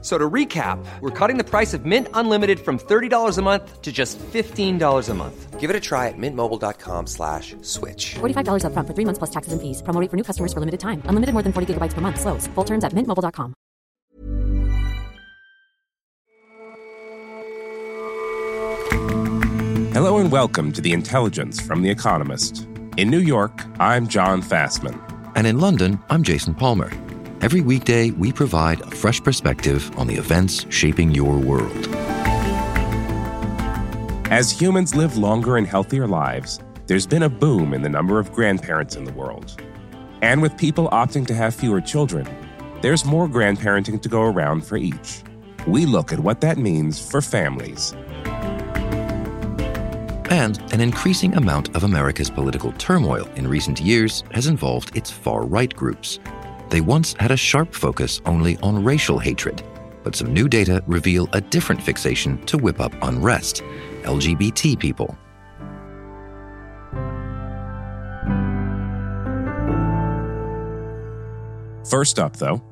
So to recap, we're cutting the price of Mint Unlimited from $30 a month to just $15 a month. Give it a try at mintmobile.com slash switch. $45 up front for three months plus taxes and fees. Promo rate for new customers for limited time. Unlimited more than 40 gigabytes per month. Slows. Full terms at mintmobile.com. Hello and welcome to The Intelligence from The Economist. In New York, I'm John Fasman. And in London, I'm Jason Palmer. Every weekday, we provide a fresh perspective on the events shaping your world. As humans live longer and healthier lives, there's been a boom in the number of grandparents in the world. And with people opting to have fewer children, there's more grandparenting to go around for each. We look at what that means for families. And an increasing amount of America's political turmoil in recent years has involved its far right groups. They once had a sharp focus only on racial hatred, but some new data reveal a different fixation to whip up unrest LGBT people. First up, though,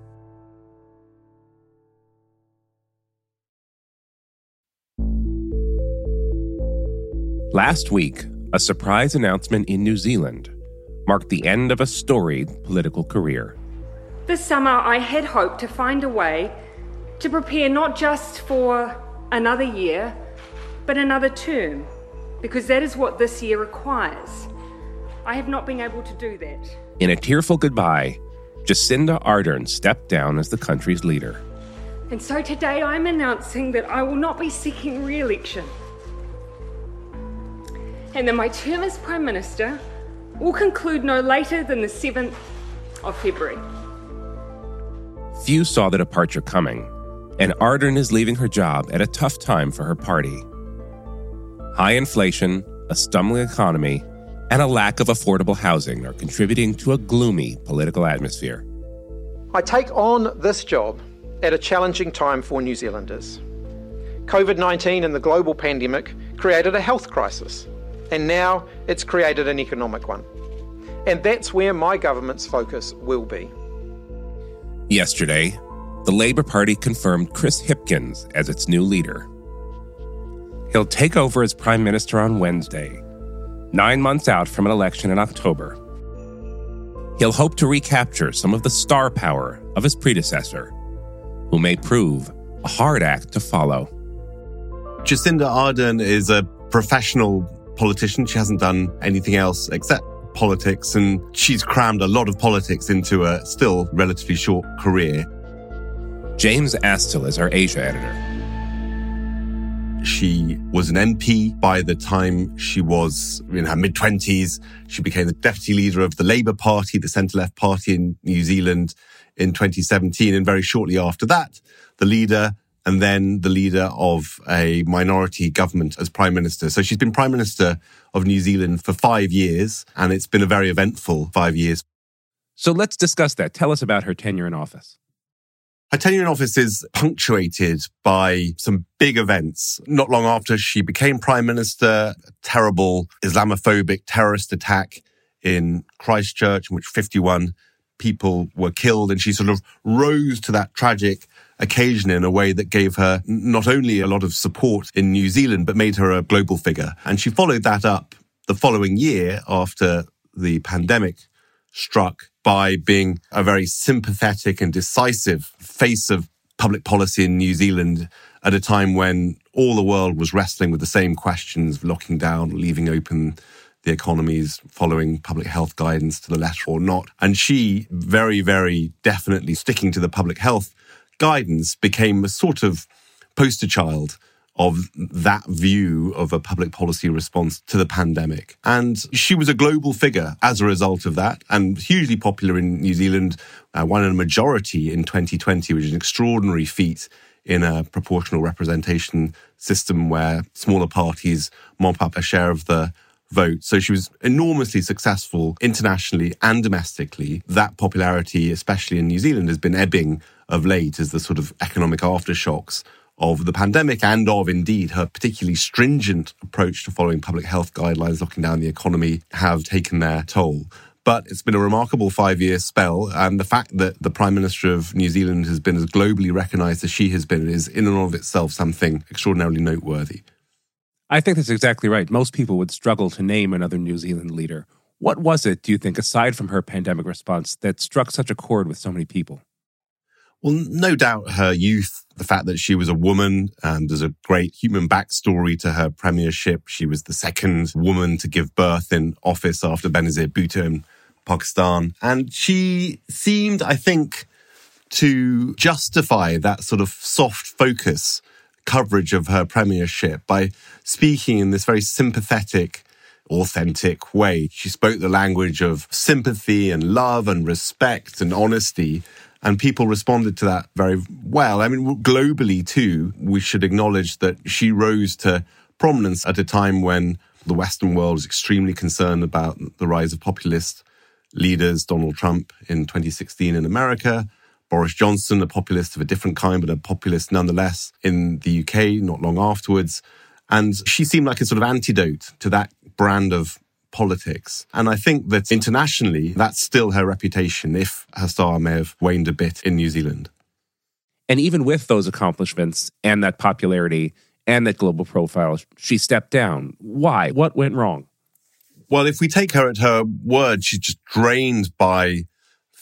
Last week, a surprise announcement in New Zealand marked the end of a storied political career. This summer, I had hoped to find a way to prepare not just for another year, but another term, because that is what this year requires. I have not been able to do that. In a tearful goodbye, Jacinda Ardern stepped down as the country's leader. And so today I'm announcing that I will not be seeking re election. And that my term as Prime Minister will conclude no later than the 7th of February. Few saw the departure coming, and Ardern is leaving her job at a tough time for her party. High inflation, a stumbling economy, and a lack of affordable housing are contributing to a gloomy political atmosphere. I take on this job at a challenging time for New Zealanders. COVID 19 and the global pandemic created a health crisis, and now it's created an economic one. And that's where my government's focus will be. Yesterday, the Labour Party confirmed Chris Hipkins as its new leader. He'll take over as Prime Minister on Wednesday, nine months out from an election in October. He'll hope to recapture some of the star power of his predecessor, who may prove a hard act to follow. Jacinda Ardern is a professional politician. She hasn't done anything else except politics, and she's crammed a lot of politics into a still relatively short career. James Astill is our Asia editor. She was an MP by the time she was in her mid 20s. She became the deputy leader of the Labour Party, the centre left party in New Zealand in 2017. And very shortly after that, the leader and then the leader of a minority government as prime minister. So she's been prime minister of New Zealand for five years, and it's been a very eventful five years. So let's discuss that. Tell us about her tenure in office. Her tenure in office is punctuated by some big events. Not long after she became prime minister, a terrible Islamophobic terrorist attack in Christchurch, in which 51 people were killed. And she sort of rose to that tragic occasion in a way that gave her not only a lot of support in New Zealand, but made her a global figure. And she followed that up the following year after the pandemic struck by being a very sympathetic and decisive face of public policy in New Zealand at a time when all the world was wrestling with the same questions, locking down, leaving open the economies, following public health guidance to the letter or not. And she very, very definitely sticking to the public health guidance became a sort of poster child of that view of a public policy response to the pandemic. And she was a global figure as a result of that and hugely popular in New Zealand, uh, won a majority in 2020, which is an extraordinary feat in a proportional representation system where smaller parties mop up a share of the vote. So she was enormously successful internationally and domestically. That popularity, especially in New Zealand, has been ebbing of late as the sort of economic aftershocks of the pandemic and of indeed her particularly stringent approach to following public health guidelines, locking down the economy, have taken their toll. But it's been a remarkable five year spell. And the fact that the Prime Minister of New Zealand has been as globally recognized as she has been is, in and of itself, something extraordinarily noteworthy. I think that's exactly right. Most people would struggle to name another New Zealand leader. What was it, do you think, aside from her pandemic response, that struck such a chord with so many people? Well, no doubt her youth, the fact that she was a woman, and there's a great human backstory to her premiership. She was the second woman to give birth in office after Benazir Bhutto in Pakistan. And she seemed, I think, to justify that sort of soft focus coverage of her premiership by speaking in this very sympathetic, authentic way. She spoke the language of sympathy and love and respect and honesty. And people responded to that very well. I mean, globally too, we should acknowledge that she rose to prominence at a time when the Western world was extremely concerned about the rise of populist leaders, Donald Trump in 2016 in America, Boris Johnson, a populist of a different kind, but a populist nonetheless in the UK not long afterwards. And she seemed like a sort of antidote to that brand of politics. And I think that internationally, that's still her reputation, if her star may have waned a bit in New Zealand. And even with those accomplishments and that popularity and that global profile, she stepped down. Why? What went wrong? Well, if we take her at her word, she's just drained by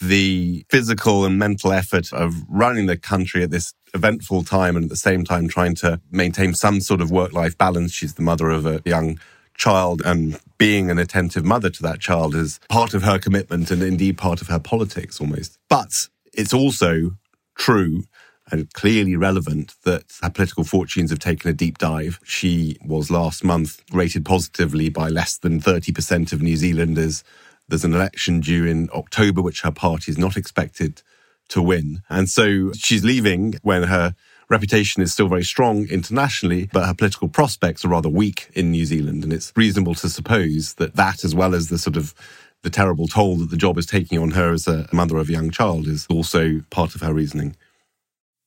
the physical and mental effort of running the country at this eventful time and at the same time trying to maintain some sort of work life balance. She's the mother of a young child and being an attentive mother to that child is part of her commitment and indeed part of her politics almost. But it's also true and clearly relevant that her political fortunes have taken a deep dive. She was last month rated positively by less than 30% of New Zealanders. There's an election due in October, which her party is not expected to win. And so she's leaving when her reputation is still very strong internationally, but her political prospects are rather weak in New Zealand. And it's reasonable to suppose that that, as well as the sort of the terrible toll that the job is taking on her as a mother of a young child, is also part of her reasoning.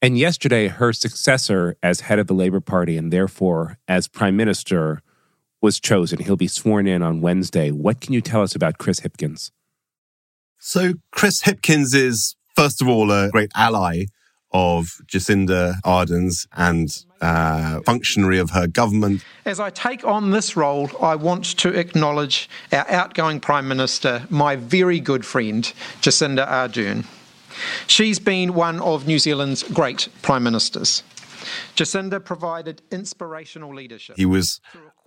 And yesterday, her successor as head of the Labour Party and therefore as prime minister was chosen. He'll be sworn in on Wednesday. What can you tell us about Chris Hipkins? So, Chris Hipkins is, first of all, a great ally of Jacinda Ardern's and uh, functionary of her government. As I take on this role, I want to acknowledge our outgoing Prime Minister, my very good friend, Jacinda Ardern. She's been one of New Zealand's great Prime Ministers. Jacinda provided inspirational leadership. He was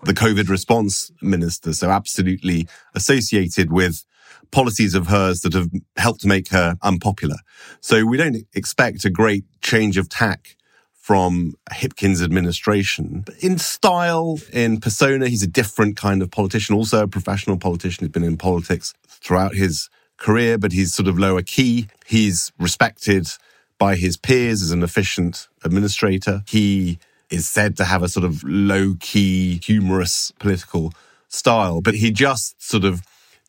the COVID response minister, so absolutely associated with policies of hers that have helped make her unpopular. So we don't expect a great change of tack from Hipkins' administration. In style, in persona, he's a different kind of politician, also a professional politician. He's been in politics throughout his career, but he's sort of lower key. He's respected by his peers as an efficient administrator. He is said to have a sort of low key, humorous political style, but he just sort of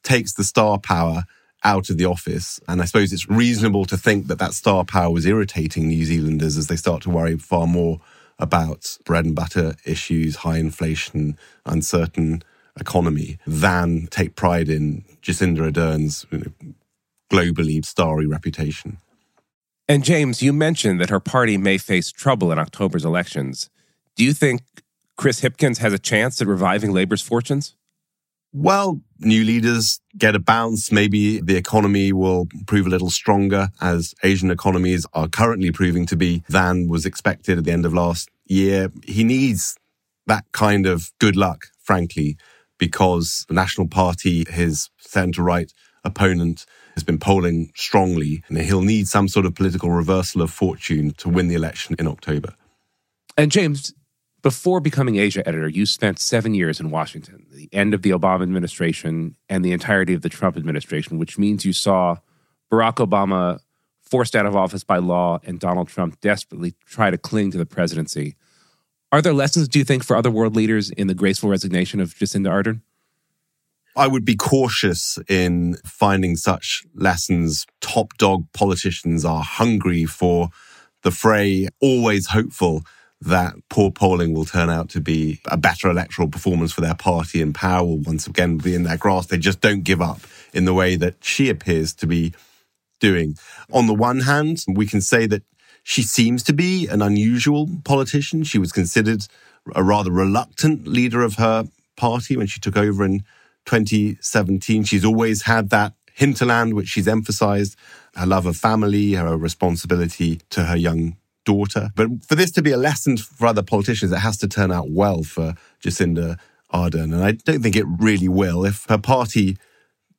takes the star power out of the office. And I suppose it's reasonable to think that that star power was irritating New Zealanders as they start to worry far more about bread and butter issues, high inflation, uncertain economy, than take pride in Jacinda Ardern's you know, globally starry reputation. And James, you mentioned that her party may face trouble in October's elections. Do you think Chris Hipkins has a chance at reviving Labour's fortunes? Well, new leaders get a bounce. Maybe the economy will prove a little stronger as Asian economies are currently proving to be than was expected at the end of last year. He needs that kind of good luck, frankly, because the National Party, his centre right opponent, has been polling strongly and he'll need some sort of political reversal of fortune to win the election in October. And James, before becoming Asia editor, you spent seven years in Washington, the end of the Obama administration and the entirety of the Trump administration, which means you saw Barack Obama forced out of office by law and Donald Trump desperately try to cling to the presidency. Are there lessons, do you think, for other world leaders in the graceful resignation of Jacinda Ardern? I would be cautious in finding such lessons. Top dog politicians are hungry for the fray, always hopeful that poor polling will turn out to be a better electoral performance for their party and power will once again be in their grasp. They just don't give up in the way that she appears to be doing. On the one hand, we can say that she seems to be an unusual politician. She was considered a rather reluctant leader of her party when she took over in 2017. She's always had that hinterland, which she's emphasized her love of family, her responsibility to her young daughter. But for this to be a lesson for other politicians, it has to turn out well for Jacinda Ardern. And I don't think it really will. If her party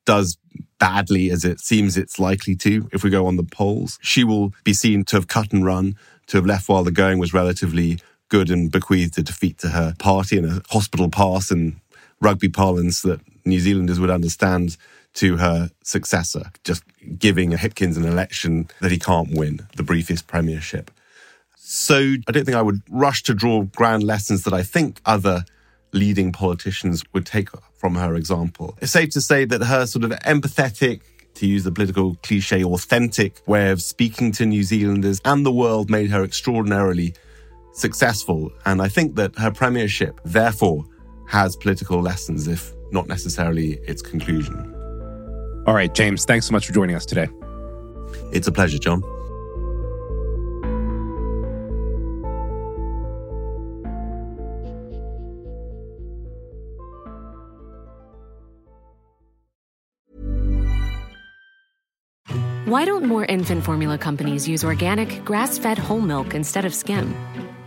does badly as it seems it's likely to, if we go on the polls, she will be seen to have cut and run, to have left while the going was relatively good and bequeathed a defeat to her party and a hospital pass in rugby parlance that New Zealanders would understand to her successor, just giving a Hipkins an election that he can't win, the briefest premiership. So I don't think I would rush to draw grand lessons that I think other leading politicians would take from her example. It's safe to say that her sort of empathetic, to use the political cliche, authentic way of speaking to New Zealanders and the world made her extraordinarily successful. And I think that her premiership, therefore, has political lessons, if not necessarily its conclusion. All right, James, thanks so much for joining us today. It's a pleasure, John. Why don't more infant formula companies use organic, grass fed whole milk instead of skim?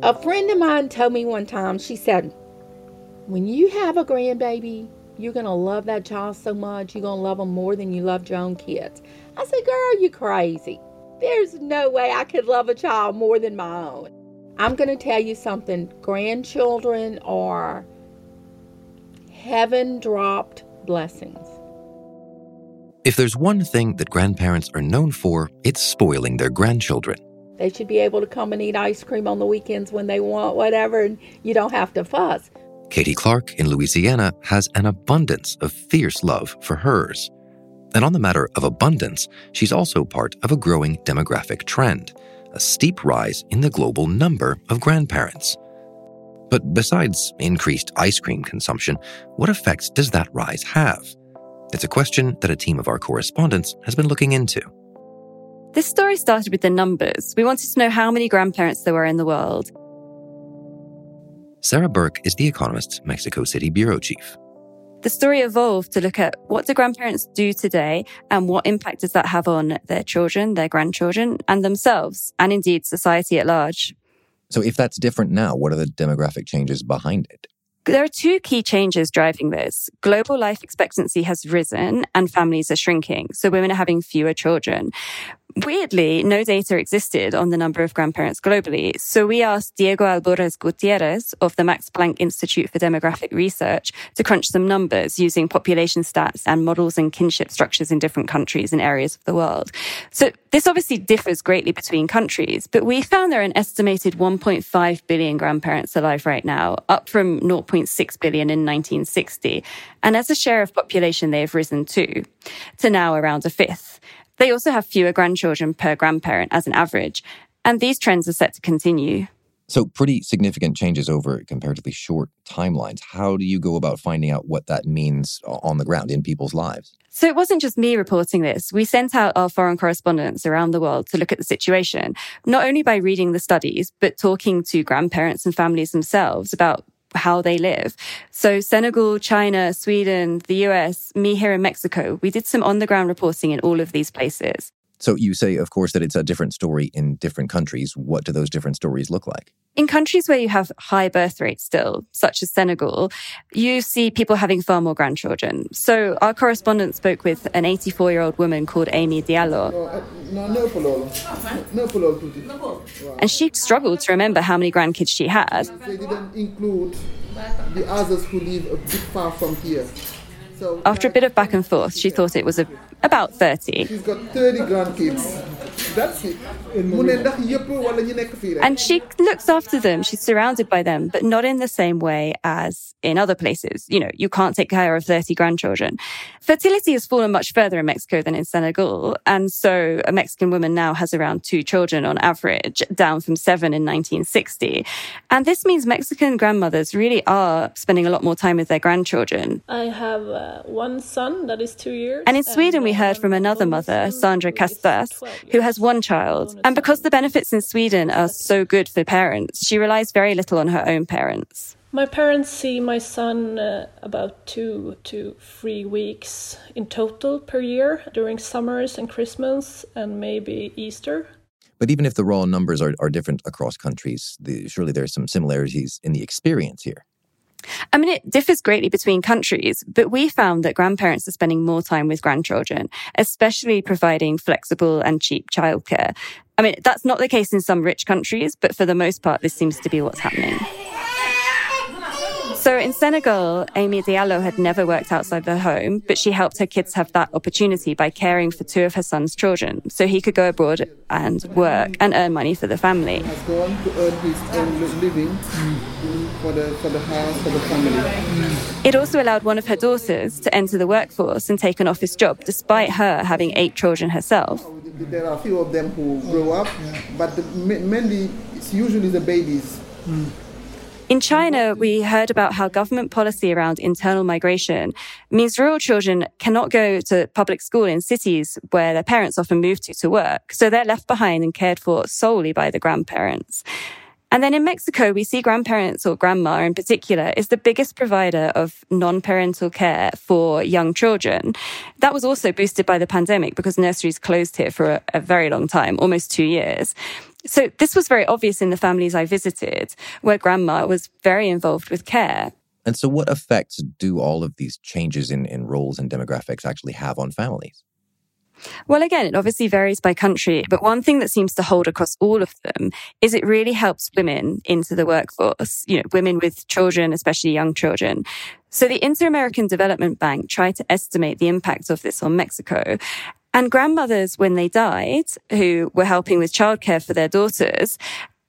A friend of mine told me one time, she said, when you have a grandbaby, you're going to love that child so much, you're going to love them more than you loved your own kids. I said, girl, you crazy. There's no way I could love a child more than my own. I'm going to tell you something grandchildren are heaven dropped blessings. If there's one thing that grandparents are known for, it's spoiling their grandchildren. They should be able to come and eat ice cream on the weekends when they want, whatever, and you don't have to fuss. Katie Clark in Louisiana has an abundance of fierce love for hers. And on the matter of abundance, she's also part of a growing demographic trend a steep rise in the global number of grandparents. But besides increased ice cream consumption, what effects does that rise have? It's a question that a team of our correspondents has been looking into. This story started with the numbers. We wanted to know how many grandparents there were in the world. Sarah Birke is The Economist's Mexico City bureau chief. The story evolved to look at what do grandparents do today and what impact does that have on their children, their grandchildren, and themselves, and indeed society at large. So, if that's different now, what are the demographic changes behind it? There are two key changes driving this. Global life expectancy has risen and families are shrinking. So women are having fewer children. Weirdly, no data existed on the number of grandparents globally. So we asked Diego Alburez-Gutierrez of the Max Planck Institute for Demographic Research to crunch some numbers using population stats and models and kinship structures in different countries and areas of the world. So this obviously differs greatly between countries, but we found there are an estimated 1.5 billion grandparents alive right now, up from 0.6 billion in 1960. And as a share of population, they have risen too, to now around a fifth. They also have fewer grandchildren per grandparent as an average, and these trends are set to continue. So, pretty significant changes over comparatively short timelines. How do you go about finding out what that means on the ground in people's lives? So, it wasn't just me reporting this. We sent out our foreign correspondents around the world to look at the situation, not only by reading the studies, but talking to grandparents and families themselves about how they live. So Senegal, China, Sweden, the US, me here in Mexico, we did some on the ground reporting in all of these places. So you say, of course, that it's a different story in different countries. What do those different stories look like? In countries where you have high birth rates still, such as Senegal, you see people having far more grandchildren. So our correspondent spoke with an 84 year old woman called Amy Diallo. And she struggled to remember how many grandkids she had. They didn't include the others who live a bit far from here. So After a bit of back and forth, she thought it was a, about 30. She's got 30 grandkids. That's it. And she looks after them. She's surrounded by them, but not in the same way as in other places. You know, you can't take care of 30 grandchildren. Fertility has fallen much further in Mexico than in Senegal. And so a Mexican woman now has around two children on average, down from seven in 1960. And this means Mexican grandmothers really are spending a lot more time with their grandchildren. I have uh, one son that is two years. And in Sweden, we heard from another mother, Sandra Castas, who has one child. And because the benefits in Sweden are so good for parents, she relies very little on her own parents. My parents see my son uh, about two to three weeks in total per year during summers and Christmas and maybe Easter. But even if the raw numbers are, are different across countries, the, surely are some similarities in the experience here. I mean, it differs greatly between countries, but we found that grandparents are spending more time with grandchildren, especially providing flexible and cheap childcare. I mean, that's not the case in some rich countries, but for the most part, this seems to be what's happening. So in Senegal, Amy Diallo had never worked outside the home, but she helped her kids have that opportunity by caring for two of her son's children, so he could go abroad and work and earn money for the family. Has gone to earn his own living for the for the house for the family. It also allowed one of her daughters to enter the workforce and take an office job, despite her having eight children herself. There are a few of them who grow up, but the, mainly it's usually the babies. In China, we heard about how government policy around internal migration means rural children cannot go to public school in cities where their parents often move to to work. So they're left behind and cared for solely by the grandparents. And then in Mexico, we see grandparents or grandma in particular is the biggest provider of non-parental care for young children. That was also boosted by the pandemic because nurseries closed here for a, a very long time, almost two years. So this was very obvious in the families I visited, where grandma was very involved with care. And so, what effects do all of these changes in, in roles and demographics actually have on families? Well, again, it obviously varies by country, but one thing that seems to hold across all of them is it really helps women into the workforce, you know, women with children, especially young children. So the Inter-American Development Bank tried to estimate the impact of this on Mexico. And grandmothers, when they died, who were helping with childcare for their daughters,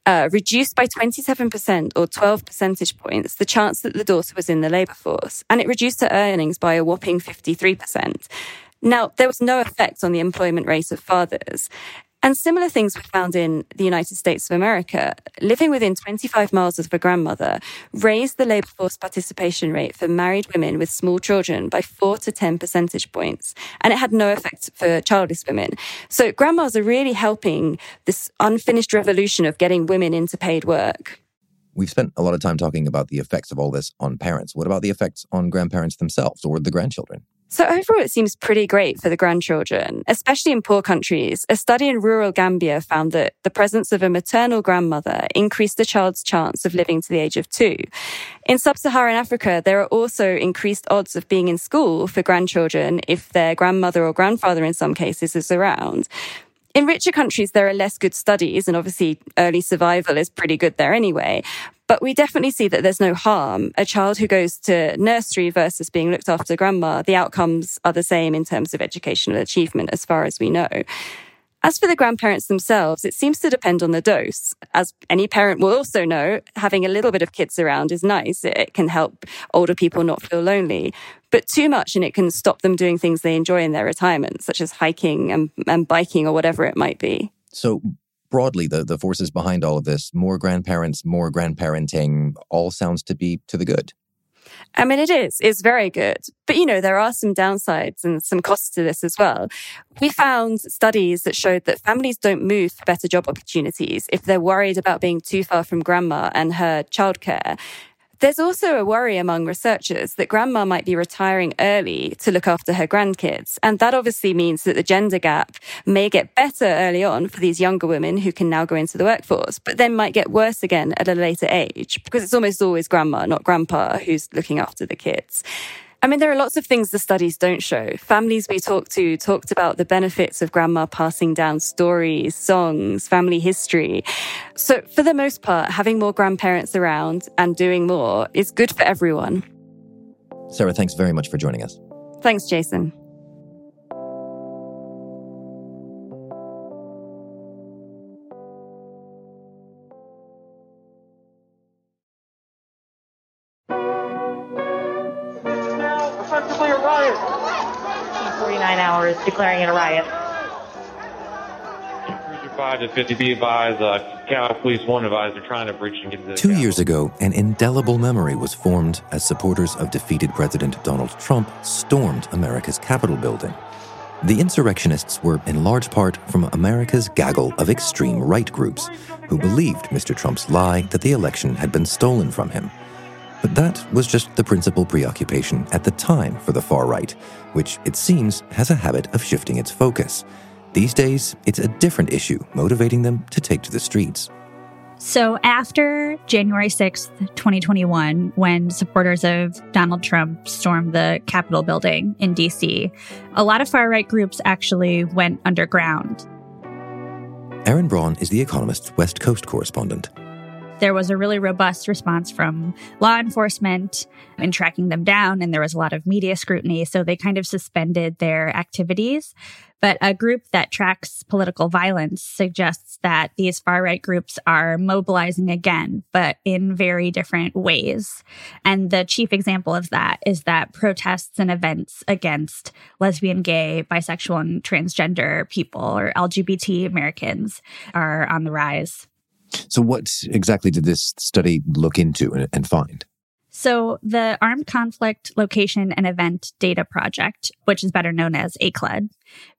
uh, reduced by 27% or 12 percentage points the chance that the daughter was in the labour force. And it reduced her earnings by a whopping 53%. Now, there was no effect on the employment rate of fathers. And similar things were found in the United States of America. Living within 25 miles of a grandmother raised the labor force participation rate for married women with small children by 4 to 10 percentage points. And it had no effect for childless women. So grandmas are really helping this unfinished revolution of getting women into paid work. We've spent a lot of time talking about the effects of all this on parents. What about the effects on grandparents themselves or the grandchildren? So overall, it seems pretty great for the grandchildren, especially in poor countries. A study in rural Gambia found that the presence of a maternal grandmother increased the child's chance of living to the age of two. In sub-Saharan Africa, there are also increased odds of being in school for grandchildren if their grandmother or grandfather in some cases is around. In richer countries, there are less good studies, and obviously early survival is pretty good there anyway. But we definitely see that there's no harm. A child who goes to nursery versus being looked after grandma, the outcomes are the same in terms of educational achievement as far as we know. As for the grandparents themselves, it seems to depend on the dose. As any parent will also know, having a little bit of kids around is nice. It can help older people not feel lonely. But too much and it can stop them doing things they enjoy in their retirement, such as hiking and, and biking or whatever it might be. So, broadly, the, the forces behind all of this more grandparents, more grandparenting all sounds to be to the good. I mean, it is. It's very good. But, you know, there are some downsides and some costs to this as well. We found studies that showed that families don't move for better job opportunities if they're worried about being too far from grandma and her childcare. There's also a worry among researchers that grandma might be retiring early to look after her grandkids. And that obviously means that the gender gap may get better early on for these younger women who can now go into the workforce, but then might get worse again at a later age because it's almost always grandma, not grandpa, who's looking after the kids. I mean, there are lots of things the studies don't show. Families we talked to talked about the benefits of grandma passing down stories, songs, family history. So, for the most part, having more grandparents around and doing more is good for everyone. Sarah, thanks very much for joining us. Thanks, Jason. Declaring it a riot. Five to 50 be advised, uh, Cal Police One advised they're trying to breach and get into the Two years ago, an indelible memory was formed as supporters of defeated President Donald Trump stormed America's Capitol building. The insurrectionists were in large part from America's gaggle of extreme right groups who believed Mr. Trump's lie that the election had been stolen from him. But that was just the principal preoccupation at the time for the far right, which it seems has a habit of shifting its focus. These days, it's a different issue motivating them to take to the streets. So, after January 6th, 2021, when supporters of Donald Trump stormed the Capitol building in DC, a lot of far right groups actually went underground. Erin Braun is The Economist's West Coast correspondent there was a really robust response from law enforcement in tracking them down, and there was a lot of media scrutiny. So they kind of suspended their activities. But a group that tracks political violence suggests that these far right groups are mobilizing again, but in very different ways. And the chief example of that is that protests and events against lesbian, gay, bisexual, and transgender people or LGBT Americans are on the rise. So, what exactly did this study look into and, find? So, the Armed Conflict Location and Event Data Project, which is better known as ACLED,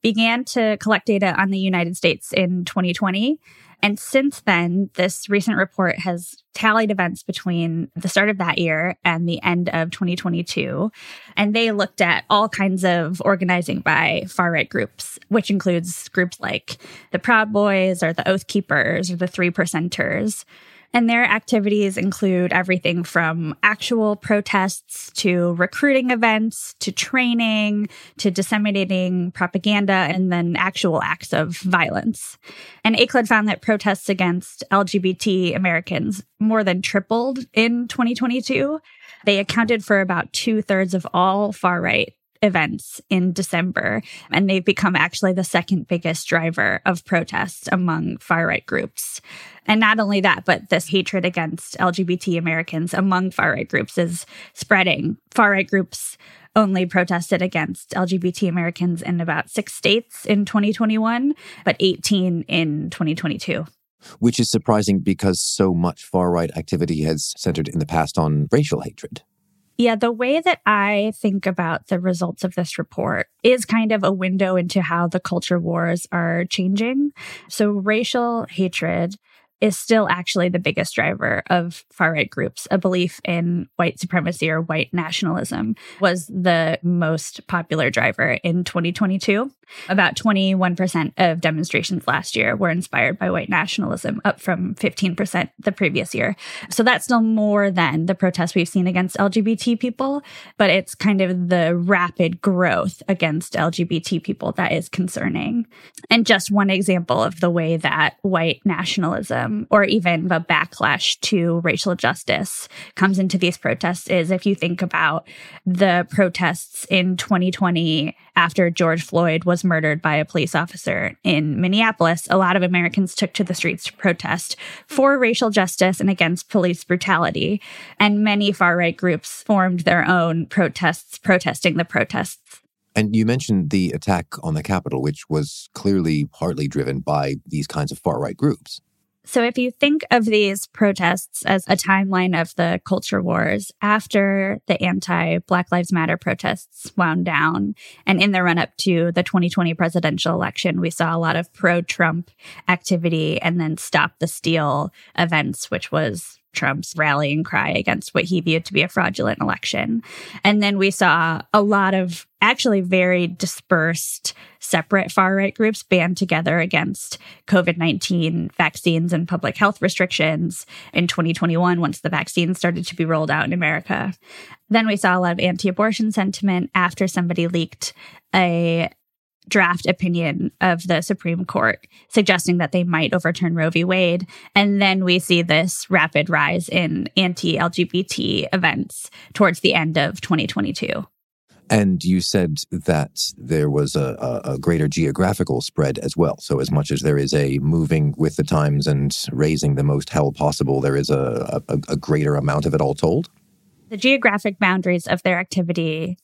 began to collect data on the United States in 2020 and since then, this recent report has tallied events between the start of that year and the end of 2022. And they looked at all kinds of organizing by far right groups, which includes groups like the Proud Boys or the Oath Keepers or the Three Percenters. And their activities include everything from actual protests to recruiting events to training to disseminating propaganda and then actual acts of violence. And ACLED found that protests against LGBT Americans more than tripled in 2022. They accounted for about two thirds of all far right events in December, and they've become actually the second biggest driver of protests among far right groups. And not only that, but this hatred against LGBT Americans among far right groups is spreading. Far right groups only protested against LGBT Americans in about six states in 2021, but 18 in 2022 which is surprising because so much far right activity has centered in the past on racial hatred. Yeah, the way that I think about the results of this report is kind of a window into how the culture wars are changing. So, racial hatred is still actually the biggest driver of far right groups. A belief in white supremacy or white nationalism was the most popular driver in 2022. About 21% of demonstrations last year were inspired by white nationalism, up from 15% the previous year. So that's still more than the protests we've seen against LGBT people, but it's kind of the rapid growth against LGBT people that is concerning. And just one example of the way that white nationalism or even the backlash to racial justice comes into these protests is if you think about the protests in 2020 after George Floyd was murdered by a police officer in Minneapolis, a lot of Americans took to the streets to protest for racial justice and against police brutality. And many far right groups formed their own protests protesting the protests. And you mentioned the attack on the Capitol, which was clearly partly driven by these kinds of far right groups. So, if you think of these protests as a timeline of the culture wars after the anti Black Lives Matter protests wound down, and in the run up to the 2020 presidential election, we saw a lot of pro Trump activity and then Stop the Steal events, which was Trump's rallying cry against what he viewed to be a fraudulent election. And then we saw a lot of actually very dispersed, separate far right groups band together against COVID 19 vaccines and public health restrictions in 2021 once the vaccines started to be rolled out in America. Then we saw a lot of anti abortion sentiment after somebody leaked a draft opinion of the Supreme Court suggesting that they might overturn Roe v. Wade. And then we see this rapid rise in anti LGBT events towards the end of 2022. And you said that there was a, a, greater geographical spread as well. So, as much as there is a moving with the times and raising the most hell possible, there is a, a, a greater amount of it all told? The geographic boundaries of their activity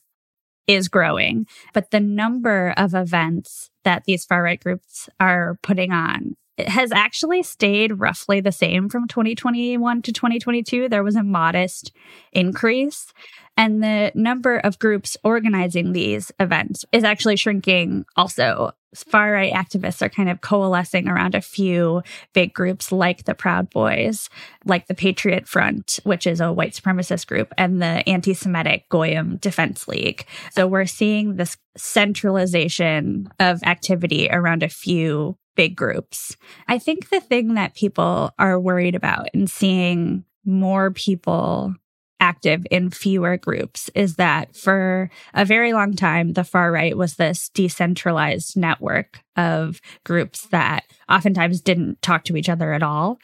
is growing, but the number of events that these far right groups are putting on has actually stayed roughly the same from 2021 to 2022. There was a modest increase. And the number of groups organizing these events is actually shrinking also. Far right activists are kind of coalescing around a few big groups like the Proud Boys, like the Patriot Front, which is a white supremacist group, and the anti Semitic Goyim Defense League. So we're seeing this centralization of activity around a few big groups. I think the thing that people are worried about and seeing more people active in fewer groups is that for a very long time, the far right was this decentralized network of groups that oftentimes didn't talk to each other at all.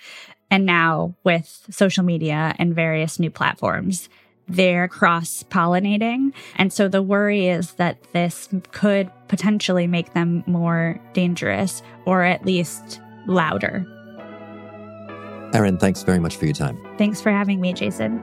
And now with social media and various new platforms, they're cross pollinating. And so the worry is that this could potentially make them more dangerous or at least louder. Erin, thanks very much for your time. Thanks for having me, Jason.